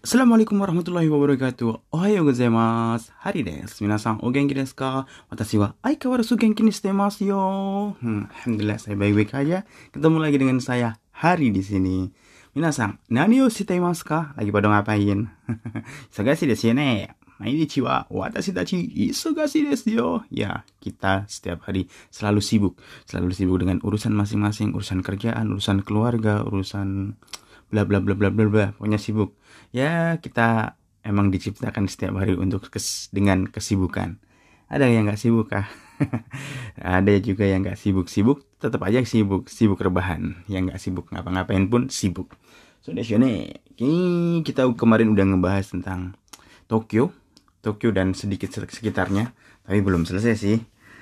Assalamualaikum warahmatullahi wabarakatuh. Ohayo gozaimasu. Hari desu. Minasan, o genki desu ka? Watashi wa aikawarasu genki ni shite masu yo. Hmm, Alhamdulillah saya baik-baik aja. Ketemu lagi dengan saya Hari di sini. Minasan, nani o shite masu ka? Lagi pada ngapain? Isogashi desu yo ne. Mainichi wa watashi tachi isogashi desu yo. Ya, kita setiap hari selalu sibuk. Selalu sibuk dengan urusan masing-masing, urusan kerjaan, urusan keluarga, urusan bla bla bla bla bla bla pokoknya sibuk. Ya kita emang diciptakan setiap hari untuk kes, dengan kesibukan. Ada yang nggak sibuk kah? Ada juga yang nggak sibuk-sibuk tetap aja sibuk sibuk rebahan. Yang nggak sibuk ngapa-ngapain pun sibuk. So nih kita kemarin udah ngebahas tentang Tokyo. Tokyo dan sedikit sekitarnya. Tapi belum selesai sih.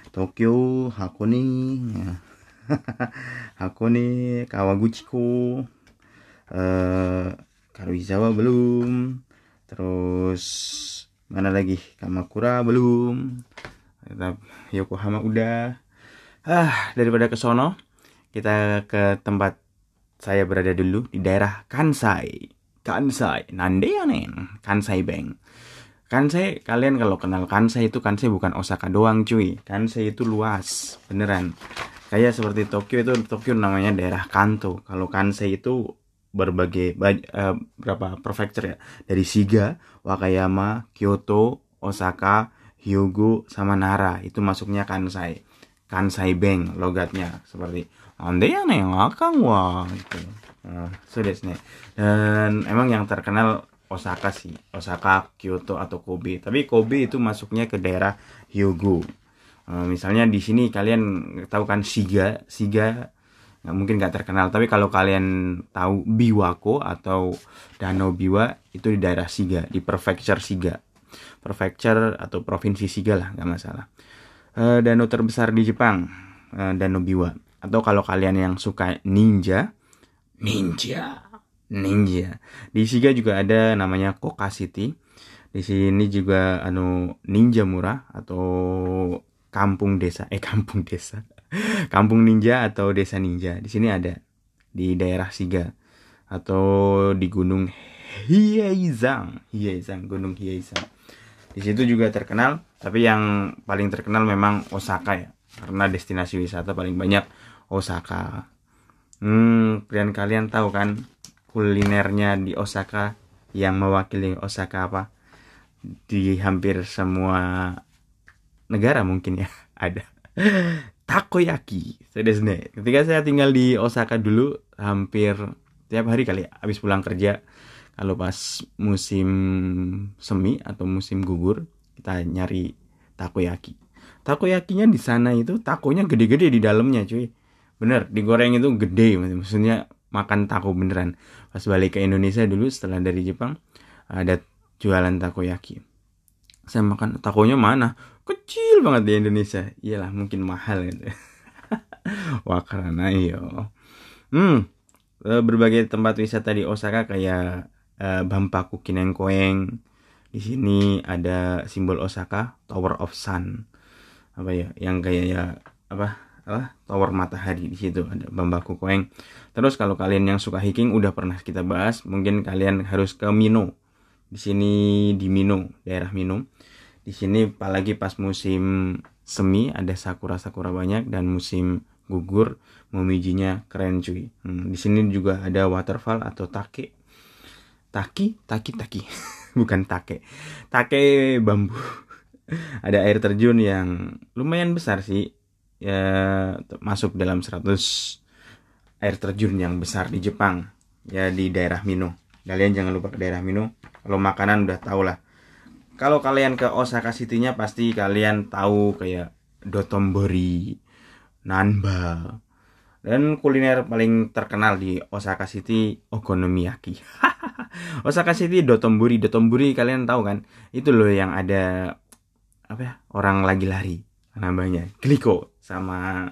Tokyo Hakone Hakone Kawaguchiko uh, Karuizawa belum. Terus mana lagi? Kamakura belum. Yokohama udah. Ah daripada ke sono kita ke tempat saya berada dulu di daerah Kansai. Kansai nande ya nen Kansai Bank. Kansai kalian kalau kenal Kansai itu Kansai bukan Osaka doang cuy. Kansai itu luas beneran. Kayak seperti Tokyo itu Tokyo namanya daerah Kanto. Kalau Kansai itu berbagai uh, berapa prefecture ya dari Shiga, Wakayama, Kyoto, Osaka, Hyogo sama Nara itu masuknya Kansai. Kansai Bank logatnya seperti ande ya nih akang wah itu. Uh, so. Dan emang yang terkenal Osaka sih, Osaka, Kyoto atau Kobe. Tapi Kobe itu masuknya ke daerah Hyogo. Uh, misalnya di sini kalian tahu kan Shiga, Shiga nggak mungkin nggak terkenal. Tapi kalau kalian tahu Biwako atau Danau Biwa itu di daerah Siga di prefecture Siga. Prefecture atau provinsi Siga lah nggak masalah. E, danau terbesar di Jepang e, Danau Biwa. Atau kalau kalian yang suka ninja ninja ninja. Di Siga juga ada namanya Koka City. Di sini juga anu ninja murah atau kampung desa. Eh kampung desa kampung ninja atau desa ninja. Di sini ada. Di daerah Siga. Atau di gunung Hieizang Hieizang gunung Hieizang di situ juga terkenal. Tapi yang paling terkenal memang Osaka ya. Karena destinasi wisata paling banyak Osaka. Hmm kalian kalian tahu kan kulinernya di Osaka? Yang mewakili Osaka apa? Di hampir semua negara mungkin ya. Ada takoyaki. nih. Ketika saya tinggal di Osaka dulu hampir tiap hari kali habis pulang kerja kalau pas musim semi atau musim gugur kita nyari takoyaki. Takoyakinya di sana itu takonya gede-gede di dalamnya cuy. Bener, digoreng itu gede maksudnya makan taco beneran. Pas balik ke Indonesia dulu setelah dari Jepang ada jualan takoyaki. Saya makan takonya mana? Kecil banget di Indonesia. Iyalah mungkin mahal gitu. Wah karena iyo hmm eh, berbagai tempat wisata di Osaka kayak uh, Bampaku Kinengkoeng. Di sini ada simbol Osaka Tower of Sun. Apa ya? Yang kayak ya apa? Apa? Tower matahari di situ ada Bambaku Koeng. Terus kalau kalian yang suka hiking udah pernah kita bahas mungkin kalian harus ke Mino di sini di Mino daerah Mino di sini apalagi pas musim semi ada sakura-sakura banyak dan musim gugur memijinya keren cuy. Hmm, di sini juga ada waterfall atau take. Taki, taki, taki. Bukan take. Take bambu. ada air terjun yang lumayan besar sih. Ya masuk dalam 100 air terjun yang besar di Jepang. Ya di daerah Mino. Kalian jangan lupa ke daerah Mino. Kalau makanan udah tau lah kalau kalian ke Osaka City-nya pasti kalian tahu kayak Dotonbori, Nanba, dan kuliner paling terkenal di Osaka City okonomiyaki. Osaka City Dotonbori, Dotonbori kalian tahu kan? Itu loh yang ada apa ya? Orang lagi lari namanya Gliko sama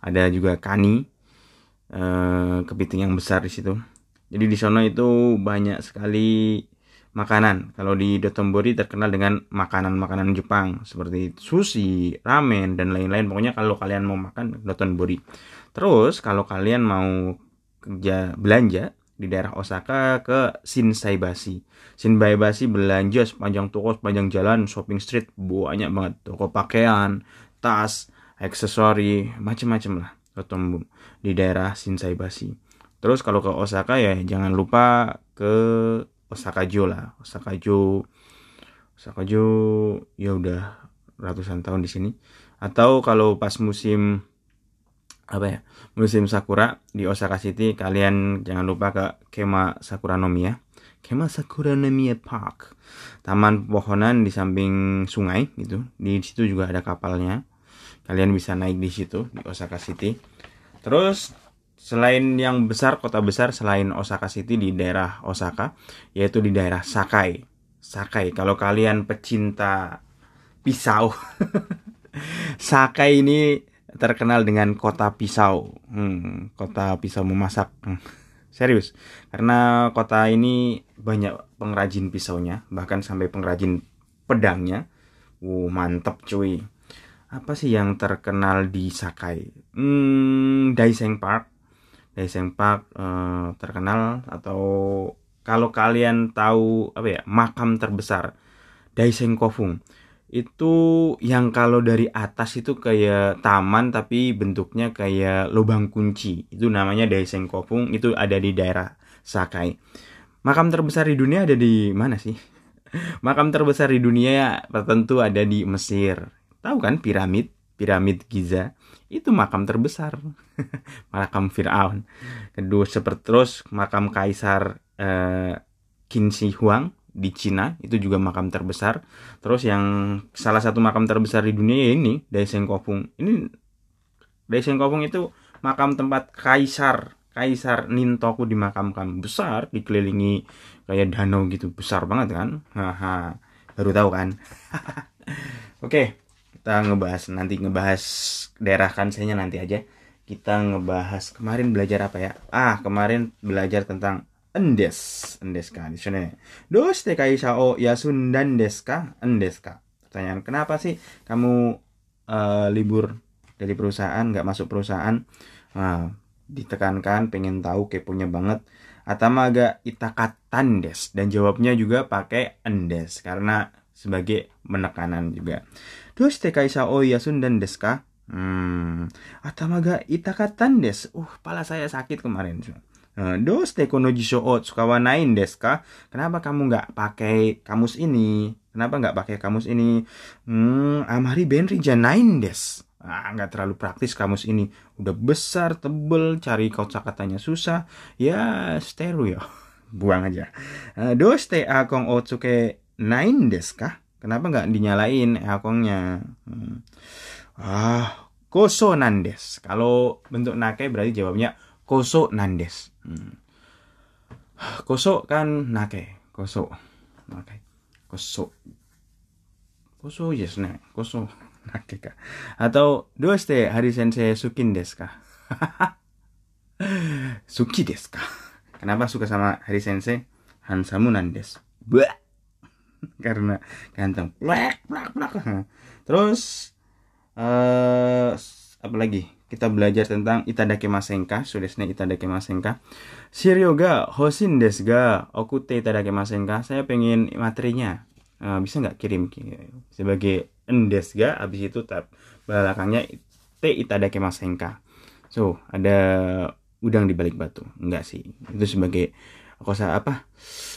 ada juga Kani eh, kepiting yang besar di situ. Jadi di sana itu banyak sekali makanan. Kalau di Dotonbori terkenal dengan makanan-makanan Jepang seperti sushi, ramen dan lain-lain. Pokoknya kalau kalian mau makan Dotonbori. Terus kalau kalian mau kerja belanja di daerah Osaka ke Shinsaibashi. Shinsaibashi belanja sepanjang toko, sepanjang jalan, shopping street banyak banget toko pakaian, tas, aksesori, macam-macam lah ketemu di daerah Shinsaibashi. Terus kalau ke Osaka ya jangan lupa ke Osaka-jo lah. Osaka-jo Osaka-jo ya udah ratusan tahun di sini. Atau kalau pas musim apa ya musim sakura di Osaka City kalian jangan lupa ke Kema Sakura Nomiya Kema Sakura Nomiya Park. Taman pohonan di samping sungai gitu. Di situ juga ada kapalnya. Kalian bisa naik di situ di Osaka City. Terus selain yang besar kota besar selain Osaka City di daerah Osaka yaitu di daerah Sakai Sakai kalau kalian pecinta pisau Sakai ini terkenal dengan kota pisau, hmm, kota pisau memasak. Hmm. Serius, karena kota ini banyak pengrajin pisaunya, bahkan sampai pengrajin pedangnya. Wow, mantep cuy. Apa sih yang terkenal di Sakai? Hmm, Daiseng Park. Daiseng Park eh, terkenal atau kalau kalian tahu apa ya makam terbesar Daiseng Kofung itu yang kalau dari atas itu kayak taman tapi bentuknya kayak lubang kunci. Itu namanya Daeseng Kopung itu ada di daerah Sakai. Makam terbesar di dunia ada di mana sih? Makam terbesar di dunia tertentu ada di Mesir. Tahu kan piramid? Piramid Giza itu makam terbesar. Makam Fir'aun. Kedua seperti terus makam kaisar eh, Qin Shi Huang di Cina itu juga makam terbesar. Terus yang salah satu makam terbesar di dunia ya ini Daiseng Kofung. Ini Daiseng Kofung itu makam tempat kaisar kaisar Nintoku dimakamkan. Besar dikelilingi kayak danau gitu. Besar banget kan? Haha baru tahu kan? Oke kita ngebahas nanti ngebahas daerah kansainya nanti aja. Kita ngebahas kemarin belajar apa ya? Ah kemarin belajar tentang endes. Endes ka di sini. Doste kaisa o yasundan desu ka? Endes ka. Pertanyaan kenapa sih kamu uh, libur dari perusahaan nggak masuk perusahaan? Nah, ditekankan pengen tahu keponya banget. Atama agak itakatan des. Dan jawabnya juga pakai endes karena sebagai menekanan juga. Doste kaisa o yasundan desu ka? Hmm, atama ga itakatan des. Uh, pala saya sakit kemarin. Eh, Doste kono jisho o tsukawanain desu ka? Kenapa kamu nggak pakai kamus ini? Kenapa nggak pakai kamus ini? Hmm, amari benri janain des. Ah, nggak terlalu praktis kamus ini. Udah besar, tebel, cari katanya susah. Ya, stereo. Buang aja. Uh, doste akong otsuke nain desu ka? Kenapa nggak dinyalain akongnya? Hmm. Ah, koso nandes. Kalau bentuk nake berarti jawabnya koso nandes. Hmm. Koso kan nake, koso. Nake. Koso. Koso yes ne, koso nake ka. Atau doste hari sensei sukin desu ka? Suki desu ka? Kenapa suka sama Hari Sensei? Hansamu nandes. Bah. Karena ganteng. Plak, plak, plak. Terus uh, apa lagi? kita belajar tentang itadake masenka, sudesne itadake masenka. Shirio ga hosin desu ga okute itadake masenka. Saya pengen materinya. Uh, bisa nggak kirim sebagai endes ga habis itu tab belakangnya te itadake masenka. So, ada udang di balik batu. Enggak sih. Itu sebagai kosa apa?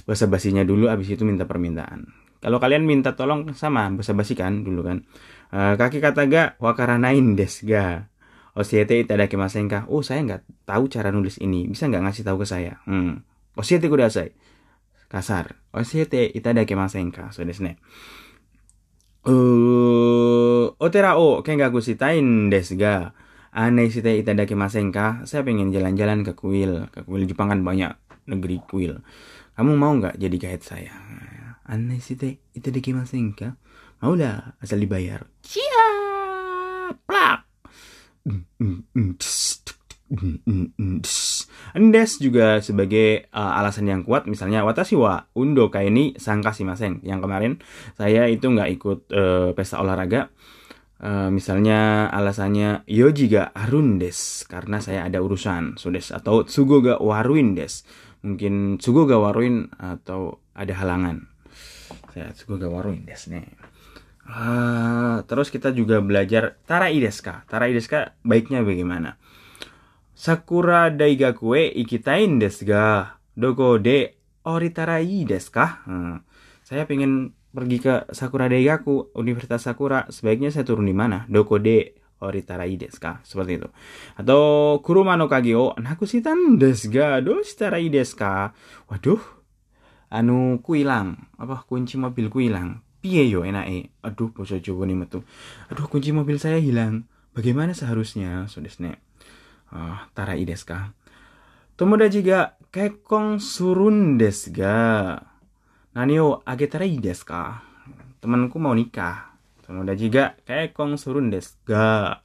Bahasa basinya dulu habis itu minta permintaan. Kalau kalian minta tolong sama bahasa basi kan dulu kan. Uh, kaki kata ga wakaranain des ga Osiete itadakimasen kah? Oh, saya nggak tahu cara nulis ini. Bisa nggak ngasih tahu ke saya? Hmm. Osiete kudasai. Kasar. Osiete itadakimasen kah? So desu ne. Uh, otera o kengaku shitain desu ga. Ane shite itadakimasen kah? Saya pengen jalan-jalan ke kuil. Ke kuil Jepang kan banyak negeri kuil. Kamu mau nggak jadi guide saya? Ane shite itadakimasen kah? Mau lah, asal dibayar. Siap! Plak! Endes juga sebagai uh, alasan yang kuat misalnya watashi wa undo kaini sangka simasen yang kemarin saya itu nggak ikut uh, pesta olahraga uh, misalnya alasannya yoji ga arun des karena saya ada urusan so des atau tsugo ga waruin des mungkin sugo gawaruin atau ada halangan? Saya sugo gawaruin desne uh, terus kita juga belajar tara ideska. Tara ideska baiknya bagaimana? Sakura daigakue ikitain desu ga? Doko de oritarai desu ka hmm. saya pengen pergi ke Sakura Daigaku Universitas Sakura. Sebaiknya saya turun di mana? Doko de oritarai desu ka? Seperti itu. Atau kuruma no kage o nakusitan desu ga? Do shitarai desu ka? Waduh anu ku hilang apa kunci mobilku hilang piye yo enake? Aduh bocah Jawa nih metu. Aduh kunci mobil saya hilang. Bagaimana seharusnya? So desne uh, tarai desu ga kekong surun desu ga? Nani o agetarai desu? Temanku mau nikah. Juga kekong surun desu ga.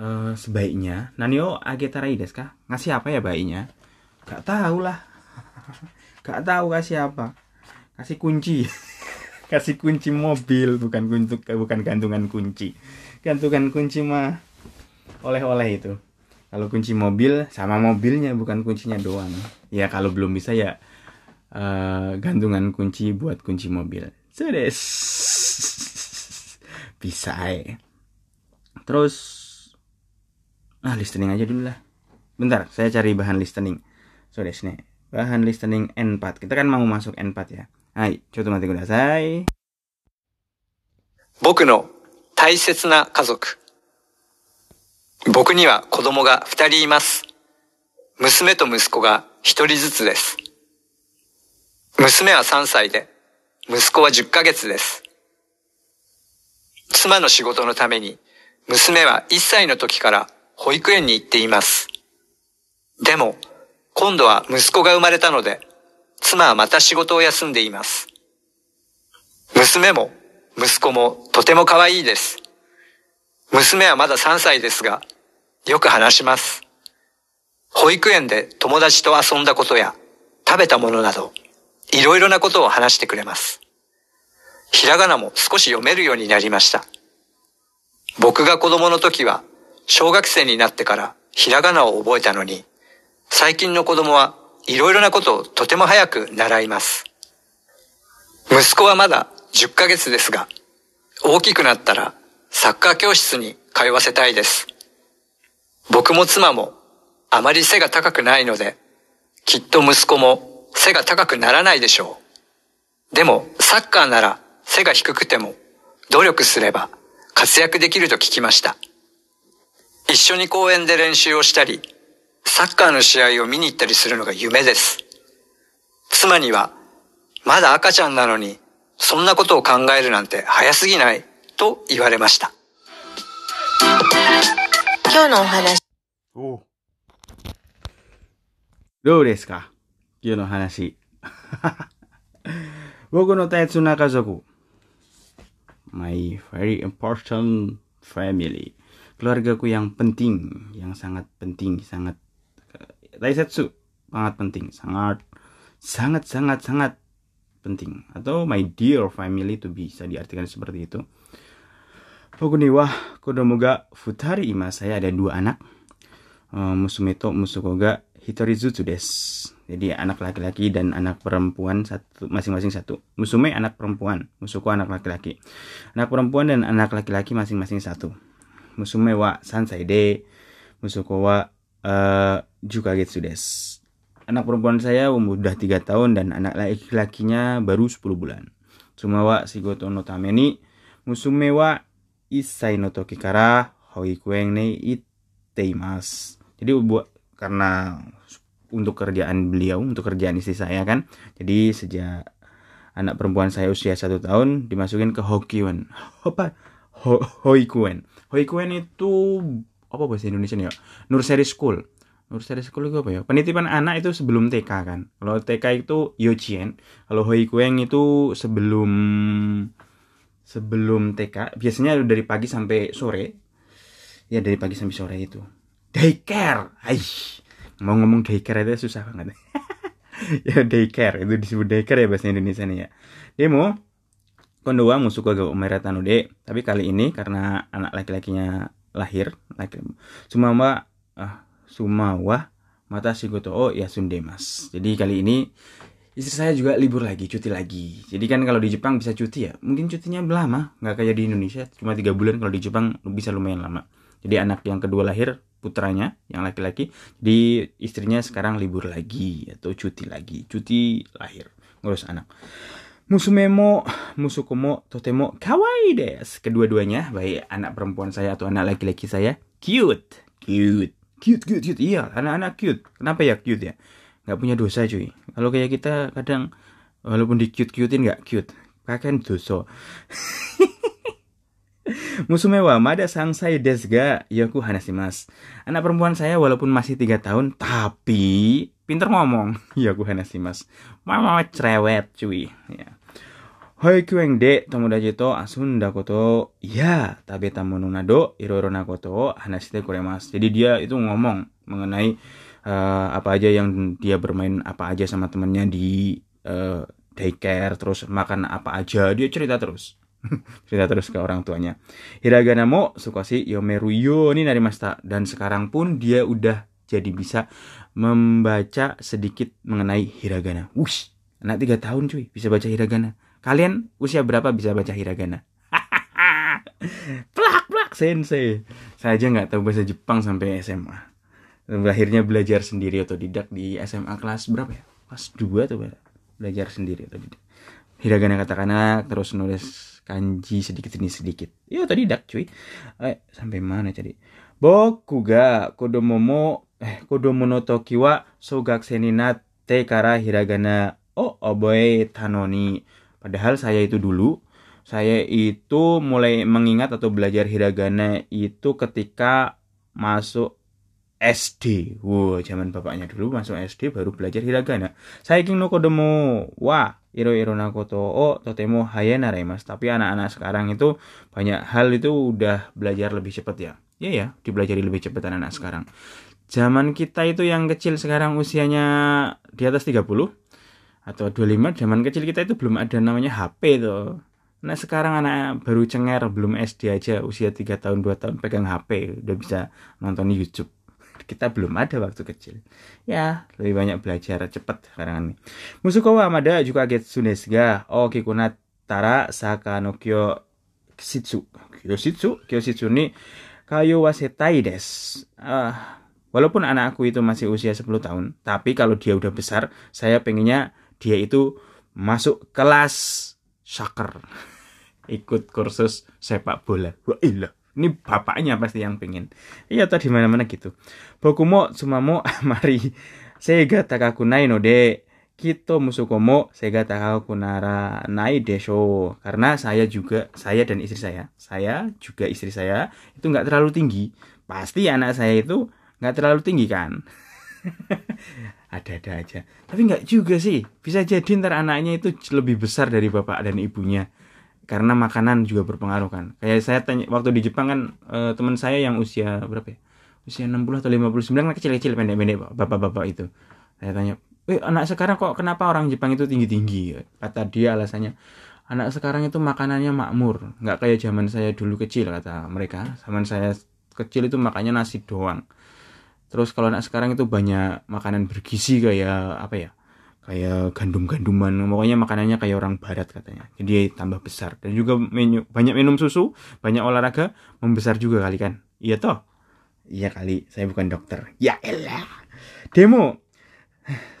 Uh, sebaiknya Nani o agetarai desu ka? Ngasih apa ya bayinya? Gak tahu lah. Gak tahu kasih apa. Kasih kunci. kasih kunci mobil bukan kunci bukan gantungan kunci. Gantungan kunci mah oleh-oleh itu. Kalau kunci mobil sama mobilnya bukan kuncinya doang. Ya kalau belum bisa ya uh, gantungan kunci buat kunci mobil. Sedes. Bisa ae. Terus ah listening aja dulu lah. Bentar, saya cari bahan listening. So di sini bahan listening N4. Kita kan mau masuk N4 ya. Hai, coba mati kudasai. 僕の大切な家族。僕には子供が二人います。娘と息子が一人ずつです。娘は3歳で、息子は10ヶ月です。妻の仕事のために、娘は1歳の時から保育園に行っています。でも、今度は息子が生まれたので、妻はまた仕事を休んでいます。娘も息子もとても可愛いです。娘はまだ3歳ですが、よく話します。保育園で友達と遊んだことや食べたものなど、いろいろなことを話してくれます。ひらがなも少し読めるようになりました。僕が子供の時は、小学生になってからひらがなを覚えたのに、最近の子供はいろいろなことをとても早く習います。息子はまだ10ヶ月ですが、大きくなったらサッカー教室に通わせたいです。僕も妻もあまり背が高くないので、きっと息子も背が高くならないでしょう。でも、サッカーなら背が低くても努力すれば活躍できると聞きました。一緒に公園で練習をしたり、サッカーの試合を見に行ったりするのが夢です。妻には、まだ赤ちゃんなのに、そんなことを考えるなんて早すぎない、と言われました。今日のお話おどうですか？今日の話。僕の大切な家族。My very important family. Keluargaku yang penting, yang sangat penting, sangat Daisetsu, sangat penting, sangat sangat sangat sangat penting atau my dear family itu bisa diartikan seperti itu. Boku ni wa kodomo ga futari ima saya ada dua anak. Uh, musume to musuko ga hitori zutsu desu. Jadi anak laki-laki dan anak perempuan satu masing-masing satu. Musume anak perempuan, musuko anak laki-laki. Anak perempuan dan anak laki-laki masing-masing satu. Musume wa sansai de, musuko wa uh, jukagetsu desu. Anak perempuan saya umur udah 3 tahun dan anak laki-lakinya baru 10 bulan. Suma wa shigoto no tame ni musume wa isai no toki kara hoikuen ni iteimasu. Jadi buat karena untuk kerjaan beliau, untuk kerjaan istri saya kan. Jadi sejak anak perempuan saya usia satu tahun dimasukin ke hokiwen. Apa? Ho, hoikuen. Hoikuen itu apa bahasa Indonesia ya? Nursery school. Nursery school itu apa ya? Penitipan anak itu sebelum TK kan. Kalau TK itu yochien. Kalau hoikuen itu sebelum sebelum TK. Biasanya dari pagi sampai sore. Ya dari pagi sampai sore itu. Daycare. Aish mau ngomong daycare itu susah banget ya daycare itu disebut daycare ya bahasa Indonesia nih ya demo kondo wa musuko ga umeratano de tapi kali ini karena anak laki-lakinya lahir laki sumawa ah sumawa mata shigoto o yasundemas. Jadi kali ini istri saya juga libur lagi, cuti lagi. Jadi kan kalau di Jepang bisa cuti ya, mungkin cutinya lama, nggak kayak di Indonesia, cuma tiga bulan. Kalau di Jepang bisa lumayan lama. Jadi anak yang kedua lahir putranya yang laki-laki, di istrinya sekarang libur lagi atau cuti lagi, cuti lahir ngurus anak. Musumemo, musukomo, totemo, kawaii des. Kedua-duanya, baik anak perempuan saya atau anak laki-laki saya, cute, cute, cute, cute, cute. Iya, anak-anak cute. Kenapa ya cute ya? Gak punya dosa cuy. Kalau kayak kita kadang walaupun di cute-cutein gak cute, kakek dosa. Musume wa mada sangsai desu ga yoku hanasimasu. Anak perempuan saya walaupun masih tiga tahun tapi pinter ngomong. Yoku hanasimasu. Mama cerewet cuy. Ya. Hoi kyueng de tomodachi to asunda koto ya tabeta mono nado iro na koto hanashite kuremasu. Jadi dia itu ngomong mengenai uh, apa aja yang dia bermain apa aja sama temennya di uh, daycare terus makan apa aja dia cerita terus cerita terus ke orang tuanya. Hiragana mo sukoshi yomeru yo ni narimashita dan sekarang pun dia udah jadi bisa membaca sedikit mengenai hiragana. Wush, anak tiga tahun cuy bisa baca hiragana. Kalian usia berapa bisa baca hiragana? plak plak sensei. Saya aja nggak tahu bahasa Jepang sampai SMA. Akhirnya belajar sendiri atau tidak di SMA kelas berapa ya? Kelas 2 atau belajar sendiri atau tidak. Hiragana kata-kata terus nulis kanji sedikit ini sedikit. Ya tadi dak cuy. Eh, sampai mana tadi? Boku ga kodomo mo eh kodomo no toki wa sogakusei ni natte kara hiragana o oboe tanoni. Padahal saya itu dulu saya itu mulai mengingat atau belajar hiragana itu ketika masuk SD. Wow, zaman bapaknya dulu masuk SD baru belajar hiragana. Saya ingin no kodomo wa iro iro nakoto oh totemo haya mas. Tapi anak-anak sekarang itu banyak hal itu udah belajar lebih cepat ya. Ya ya, dipelajari lebih cepat anak-anak sekarang. Zaman kita itu yang kecil sekarang usianya di atas 30 atau 25, zaman kecil kita itu belum ada namanya HP tuh. Nah sekarang anak baru cenger belum SD aja usia 3 tahun 2 tahun pegang HP udah bisa nonton YouTube kita belum ada waktu kecil. Ya, lebih banyak belajar cepat sekarang ini. Musuko wa amada juga getsu desu ga okikuna tara saka no kyo shitsu. Kyoshitsu, kyoshitsu ni kayo wasetai des. Uh, walaupun anakku itu masih usia 10 tahun, tapi kalau dia udah besar, saya pengennya dia itu masuk kelas soccer. Ikut kursus sepak bola. Wah, ilah ini bapaknya pasti yang pengen iya tadi mana-mana gitu. Bokumo sumamo mari. Sega takaku nai no de. Kito musukomo sega takaku nara nai desho karena saya juga saya dan istri saya saya juga istri saya itu nggak terlalu tinggi. Pasti anak saya itu nggak terlalu tinggi kan? Ada-ada aja. Tapi nggak juga sih. Bisa jadi ntar anaknya itu lebih besar dari bapak dan ibunya karena makanan juga berpengaruh kan. Kayak saya tanya waktu di Jepang kan e, teman saya yang usia berapa ya? Usia 60 atau 59 kan kecil-kecil pendek-pendek bapak-bapak itu. Saya tanya eh anak sekarang kok kenapa orang Jepang itu tinggi-tinggi? Kata dia alasannya anak sekarang itu makanannya makmur nggak kayak zaman saya dulu kecil kata mereka. Zaman saya kecil itu makannya nasi doang. Terus kalau anak sekarang itu banyak makanan bergizi kayak apa ya kayak gandum-ganduman pokoknya makanannya kayak orang barat katanya. Jadi tambah besar. Dan juga menu, banyak minum susu banyak olahraga membesar juga kali kan? Iya toh? Iya kali saya bukan dokter. Ya elah. Demo.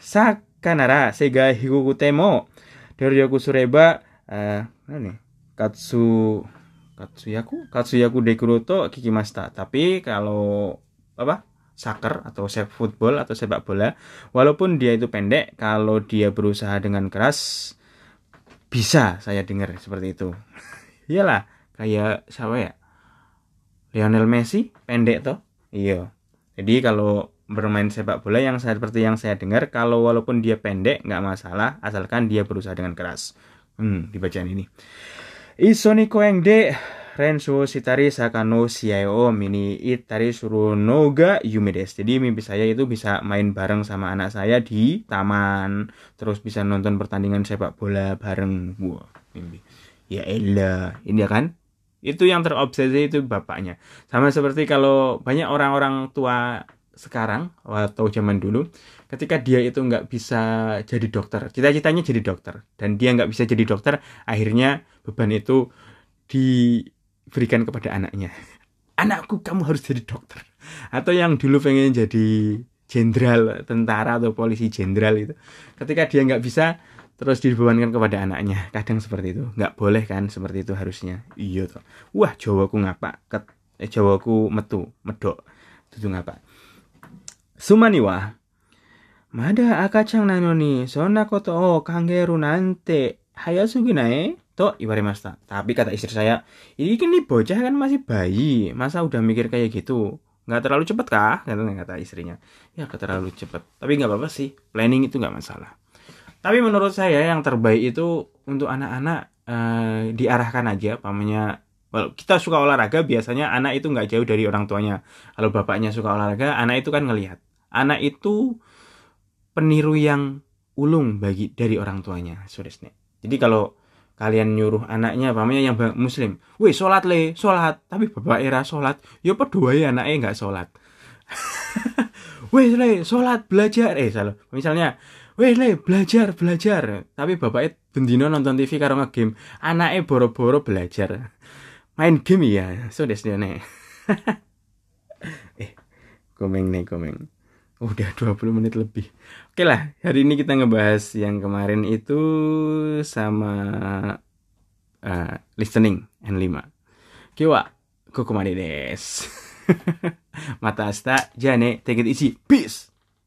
Sakanara sega higuku temo. Dari aku sureba uh, nih katsu katsuyaku? Katsuyaku dekuroto kikimasta tapi kalau apa soccer atau sepak football atau sepak bola walaupun dia itu pendek kalau dia berusaha dengan keras bisa saya dengar seperti itu. Iyalah kayak siapa ya? Lionel Messi pendek toh? Iya. Jadi kalau bermain sepak bola yang saya seperti yang saya dengar kalau walaupun dia pendek nggak masalah asalkan dia berusaha dengan keras. Hmm dibacaan ini. Isoni koeng de Rensu Shitari Sakano Shiao Mini Itari Surunoga Yumedes. Jadi mimpi saya itu bisa main bareng sama anak saya di taman, terus bisa nonton pertandingan sepak bola bareng. Wah, mimpi. Ya elah, ini ya kan? Itu yang terobsesi itu bapaknya. Sama seperti kalau banyak orang-orang tua sekarang atau zaman dulu ketika dia itu nggak bisa jadi dokter cita-citanya jadi dokter dan dia nggak bisa jadi dokter akhirnya beban itu diberikan kepada anaknya. Anakku kamu harus jadi dokter. Atau yang dulu pengen jadi jenderal tentara atau polisi jenderal itu ketika dia nggak bisa terus dibebankan kepada anaknya. Kadang seperti itu. Nggak boleh kan seperti itu harusnya. Iya toh. Wah jawaku ngapa Ket, eh, jawaku metu medok. Itu ngapa sumaniwa. Mada akacang nanoni. Sona koto o kangeru nante. Hayasugi nae to iwarimasta. Tapi kata istri saya, ini kan nih bocah kan masih bayi, masa udah mikir kayak gitu? Nggak terlalu cepet kah? Kata, kata istrinya. Ya nggak terlalu cepet. Tapi nggak apa-apa sih, planning itu nggak masalah. Tapi menurut saya yang terbaik itu untuk anak-anak eh, diarahkan aja, pamannya Well, kita suka olahraga biasanya anak itu nggak jauh dari orang tuanya. Kalau bapaknya suka olahraga, anak itu kan ngelihat. Anak itu peniru yang ulung bagi dari orang tuanya, Suresne. Jadi kalau kalian nyuruh anaknya, pamannya yang muslim, wih sholat le, sholat. Tapi bapak era sholat, yo pedua ya anaknya nggak sholat. wih le, sholat belajar, eh salah. Misalnya, wih le, belajar belajar. Tapi bapaknya bendino nonton TV karo ngegame, anaknya boro-boro belajar main game ya sudah sudah nih eh komeng nih komeng udah 20 menit lebih. Oke lah hari ini kita ngebahas yang kemarin itu sama uh, listening N5 kiwa kokomade des. Mata asta jane take it easy. Peace